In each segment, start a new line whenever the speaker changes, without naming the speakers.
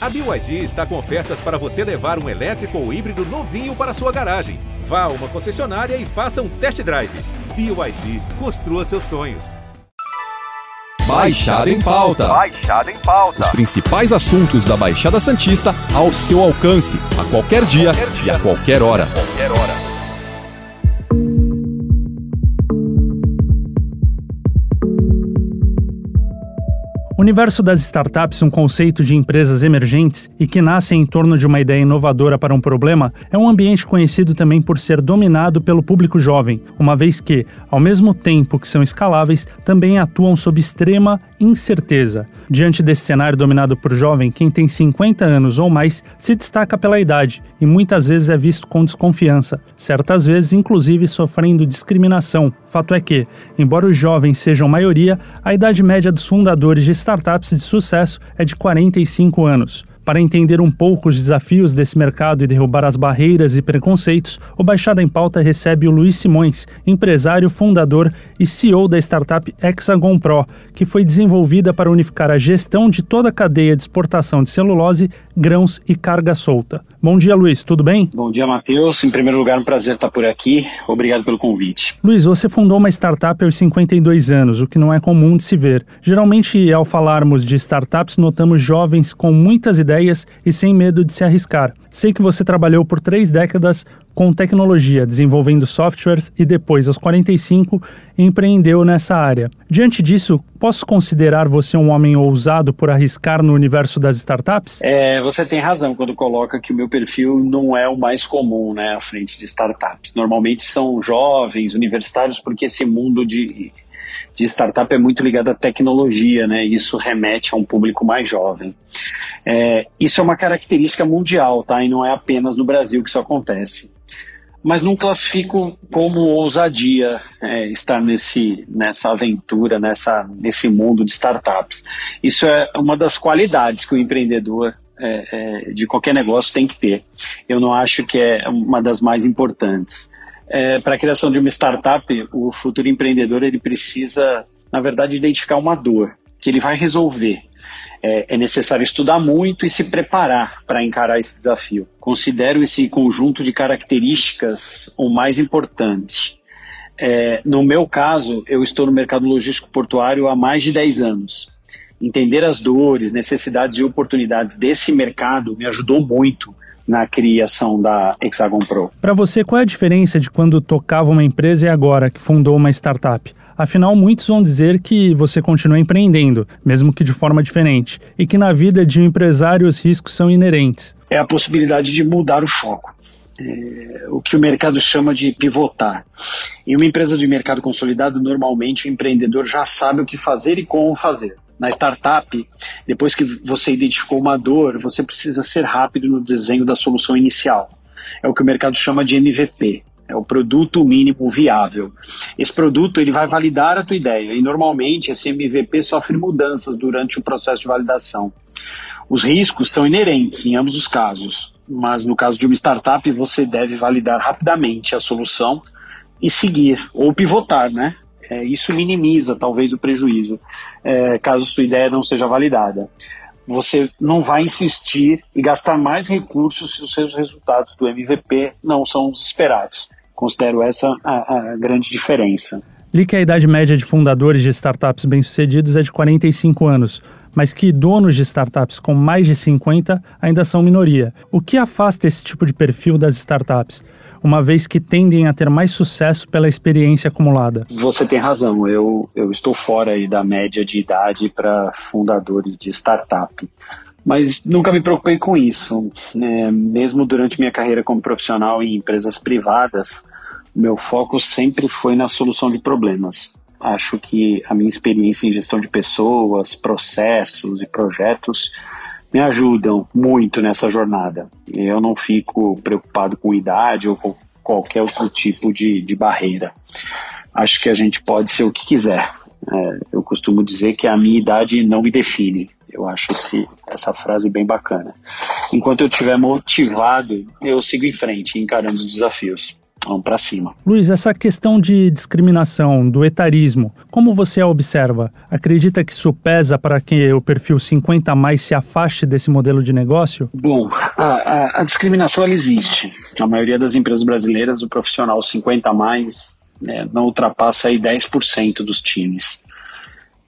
A BYD está com ofertas para você levar um elétrico ou híbrido novinho para sua garagem. Vá a uma concessionária e faça um test drive. BYD, construa seus sonhos.
Baixada em pauta.
Baixada em pauta.
Os principais assuntos da Baixada Santista ao seu alcance, a qualquer dia,
qualquer dia.
e a qualquer hora.
O universo das startups, um conceito de empresas emergentes e que nascem em torno de uma ideia inovadora para um problema, é um ambiente conhecido também por ser dominado pelo público jovem, uma vez que, ao mesmo tempo que são escaláveis, também atuam sob extrema incerteza. Diante desse cenário dominado por jovem, quem tem 50 anos ou mais se destaca pela idade e muitas vezes é visto com desconfiança, certas vezes inclusive sofrendo discriminação. Fato é que, embora os jovens sejam maioria, a idade média dos fundadores de startups de sucesso é de 45 anos. Para entender um pouco os desafios desse mercado e derrubar as barreiras e preconceitos, o Baixada em Pauta recebe o Luiz Simões, empresário, fundador e CEO da startup Hexagon Pro, que foi desenvolvida para unificar a gestão de toda a cadeia de exportação de celulose, grãos e carga solta. Bom dia, Luiz, tudo bem?
Bom dia, Matheus. Em primeiro lugar, um prazer estar por aqui. Obrigado pelo convite.
Luiz, você fundou uma startup aos 52 anos, o que não é comum de se ver. Geralmente, ao falarmos de startups, notamos jovens com muitas ideias e sem medo de se arriscar. Sei que você trabalhou por três décadas com tecnologia, desenvolvendo softwares e depois, aos 45, empreendeu nessa área. Diante disso, posso considerar você um homem ousado por arriscar no universo das startups?
É, você tem razão quando coloca que o meu perfil não é o mais comum né, à frente de startups. Normalmente são jovens, universitários, porque esse mundo de de startup é muito ligado à tecnologia, né? Isso remete a um público mais jovem. É, isso é uma característica mundial, tá? E não é apenas no Brasil que isso acontece. Mas não classifico como ousadia é, estar nesse, nessa aventura, nessa, nesse mundo de startups. Isso é uma das qualidades que o empreendedor é, é, de qualquer negócio tem que ter. Eu não acho que é uma das mais importantes. É, para a criação de uma startup, o futuro empreendedor ele precisa, na verdade, identificar uma dor que ele vai resolver. É, é necessário estudar muito e se preparar para encarar esse desafio. Considero esse conjunto de características o mais importante. É, no meu caso, eu estou no mercado logístico portuário há mais de 10 anos. Entender as dores, necessidades e oportunidades desse mercado me ajudou muito na criação da Hexagon Pro.
Para você, qual é a diferença de quando tocava uma empresa e agora que fundou uma startup? Afinal, muitos vão dizer que você continua empreendendo, mesmo que de forma diferente, e que na vida de um empresário os riscos são inerentes.
É a possibilidade de mudar o foco. É, o que o mercado chama de pivotar. Em uma empresa de mercado consolidado, normalmente o empreendedor já sabe o que fazer e como fazer na startup, depois que você identificou uma dor, você precisa ser rápido no desenho da solução inicial. É o que o mercado chama de MVP. É o produto mínimo viável. Esse produto ele vai validar a tua ideia e normalmente esse MVP sofre mudanças durante o processo de validação. Os riscos são inerentes em ambos os casos, mas no caso de uma startup você deve validar rapidamente a solução e seguir ou pivotar, né? É, isso minimiza talvez o prejuízo, é, caso sua ideia não seja validada. Você não vai insistir e gastar mais recursos se os seus resultados do MVP não são os esperados. Considero essa a, a grande diferença.
Li que a idade média de fundadores de startups bem-sucedidos é de 45 anos, mas que donos de startups com mais de 50 ainda são minoria. O que afasta esse tipo de perfil das startups? uma vez que tendem a ter mais sucesso pela experiência acumulada.
Você tem razão, eu, eu estou fora aí da média de idade para fundadores de startup. Mas nunca me preocupei com isso. É, mesmo durante minha carreira como profissional em empresas privadas, meu foco sempre foi na solução de problemas. Acho que a minha experiência em gestão de pessoas, processos e projetos me ajudam muito nessa jornada. Eu não fico preocupado com idade ou com qualquer outro tipo de, de barreira. Acho que a gente pode ser o que quiser. É, eu costumo dizer que a minha idade não me define. Eu acho esse, essa frase bem bacana. Enquanto eu estiver motivado, eu sigo em frente, encarando os desafios. Vamos para cima.
Luiz, essa questão de discriminação, do etarismo, como você a observa? Acredita que isso pesa para que o perfil 50 mais se afaste desse modelo de negócio?
Bom, a, a, a discriminação ela existe. Na maioria das empresas brasileiras, o profissional 50 mais né, não ultrapassa aí 10% dos times.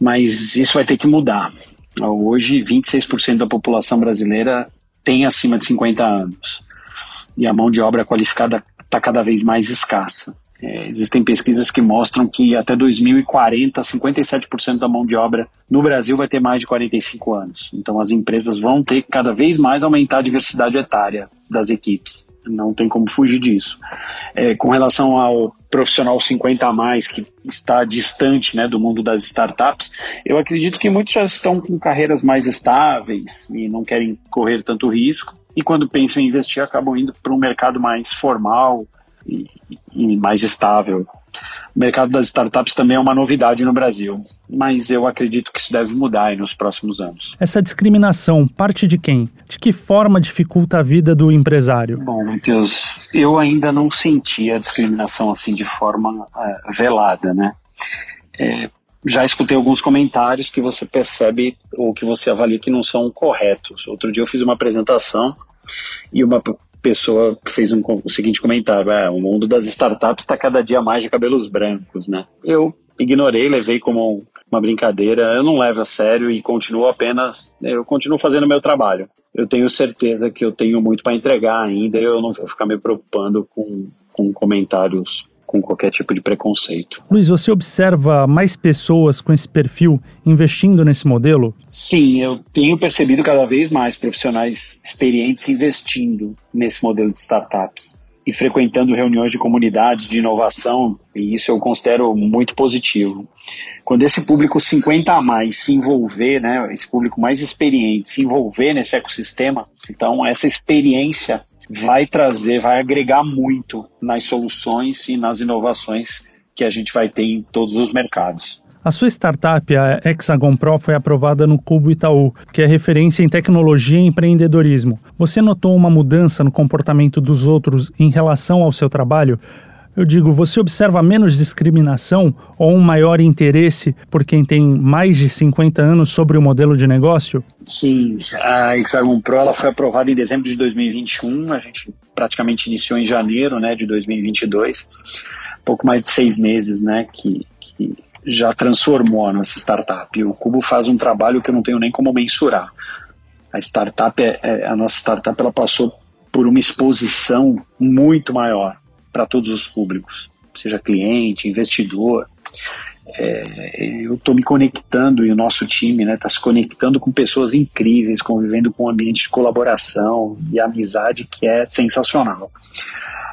Mas isso vai ter que mudar. Hoje, 26% da população brasileira tem acima de 50 anos. E a mão de obra qualificada está cada vez mais escassa. É, existem pesquisas que mostram que até 2040, 57% da mão de obra no Brasil vai ter mais de 45 anos. Então as empresas vão ter que cada vez mais aumentar a diversidade etária das equipes. Não tem como fugir disso. É, com relação ao profissional 50 a mais que está distante né, do mundo das startups, eu acredito que muitos já estão com carreiras mais estáveis e não querem correr tanto risco e quando pensam em investir acabam indo para um mercado mais formal e, e mais estável. O mercado das startups também é uma novidade no Brasil, mas eu acredito que isso deve mudar nos próximos anos.
Essa discriminação parte de quem? De que forma dificulta a vida do empresário?
Bom, Matheus, eu ainda não senti a discriminação assim de forma é, velada, né? É, já escutei alguns comentários que você percebe ou que você avalia que não são corretos. Outro dia eu fiz uma apresentação e uma pessoa fez um, o seguinte comentário: ah, o mundo das startups está cada dia mais de cabelos brancos, né? Eu ignorei, levei como uma brincadeira, eu não levo a sério e continuo apenas, eu continuo fazendo meu trabalho. Eu tenho certeza que eu tenho muito para entregar ainda eu não vou ficar me preocupando com, com comentários com qualquer tipo de preconceito.
Luiz, você observa mais pessoas com esse perfil investindo nesse modelo?
Sim, eu tenho percebido cada vez mais profissionais experientes investindo nesse modelo de startups e frequentando reuniões de comunidades de inovação, e isso eu considero muito positivo. Quando esse público 50 a mais se envolver, né, esse público mais experiente se envolver nesse ecossistema, então essa experiência vai trazer, vai agregar muito nas soluções e nas inovações que a gente vai ter em todos os mercados.
A sua startup, a Hexagon Pro, foi aprovada no Cubo Itaú, que é referência em tecnologia e empreendedorismo. Você notou uma mudança no comportamento dos outros em relação ao seu trabalho? Eu digo, você observa menos discriminação ou um maior interesse por quem tem mais de 50 anos sobre o modelo de negócio?
Sim, a Hexagon Pro ela foi aprovada em dezembro de 2021, a gente praticamente iniciou em janeiro né, de 2022, pouco mais de seis meses né, que, que já transformou a nossa startup. O Cubo faz um trabalho que eu não tenho nem como mensurar. A startup, é, é a nossa startup, ela passou por uma exposição muito maior para todos os públicos, seja cliente, investidor. É, eu estou me conectando e o nosso time está né, tá se conectando com pessoas incríveis, convivendo com um ambiente de colaboração e amizade que é sensacional.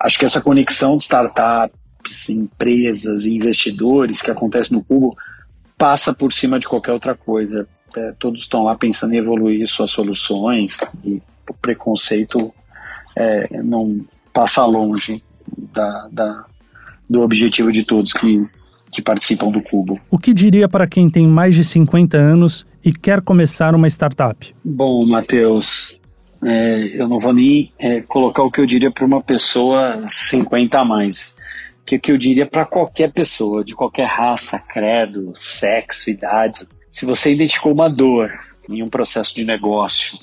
Acho que essa conexão de startups, empresas e investidores que acontece no Cubo passa por cima de qualquer outra coisa. É, todos estão lá pensando em evoluir suas soluções e o preconceito é, não passa longe da, da, do objetivo de todos que, que participam do Cubo.
O que diria para quem tem mais de 50 anos e quer começar uma startup?
Bom, Matheus, é, eu não vou nem é, colocar o que eu diria para uma pessoa 50 a mais. Que o que eu diria para qualquer pessoa, de qualquer raça, credo, sexo, idade. Se você identificou uma dor em um processo de negócio,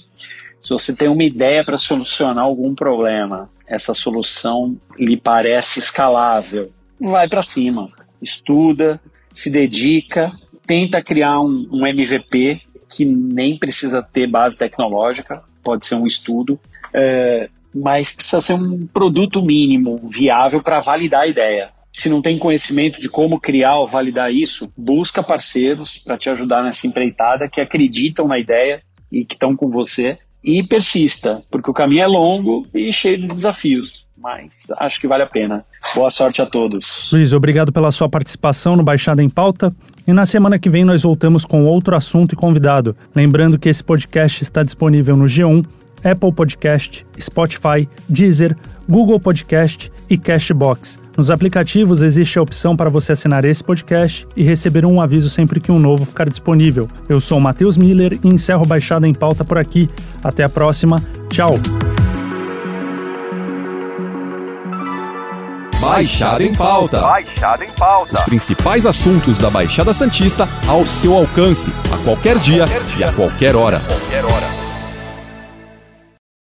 se você tem uma ideia para solucionar algum problema, essa solução lhe parece escalável, vai para cima, estuda, se dedica, tenta criar um, um, MVP que nem precisa ter base tecnológica, pode ser um estudo, é, mas precisa ser um produto mínimo viável para validar a ideia. Se não tem conhecimento de como criar ou validar isso, busca parceiros para te ajudar nessa empreitada que acreditam na ideia e que estão com você e persista, porque o caminho é longo e cheio de desafios, mas acho que vale a pena. Boa sorte a todos.
Luiz, obrigado pela sua participação no Baixada em Pauta. E na semana que vem nós voltamos com outro assunto e convidado. Lembrando que esse podcast está disponível no G1, Apple Podcast, Spotify, Deezer, Google Podcast e Cashbox. Nos aplicativos existe a opção para você assinar esse podcast e receber um aviso sempre que um novo ficar disponível. Eu sou Matheus Miller e encerro Baixada em Pauta por aqui. Até a próxima. Tchau!
Baixada em Pauta.
Baixada em Pauta.
Os principais assuntos da Baixada Santista ao seu alcance, a qualquer dia,
qualquer dia.
e a qualquer hora.
Qualquer hora.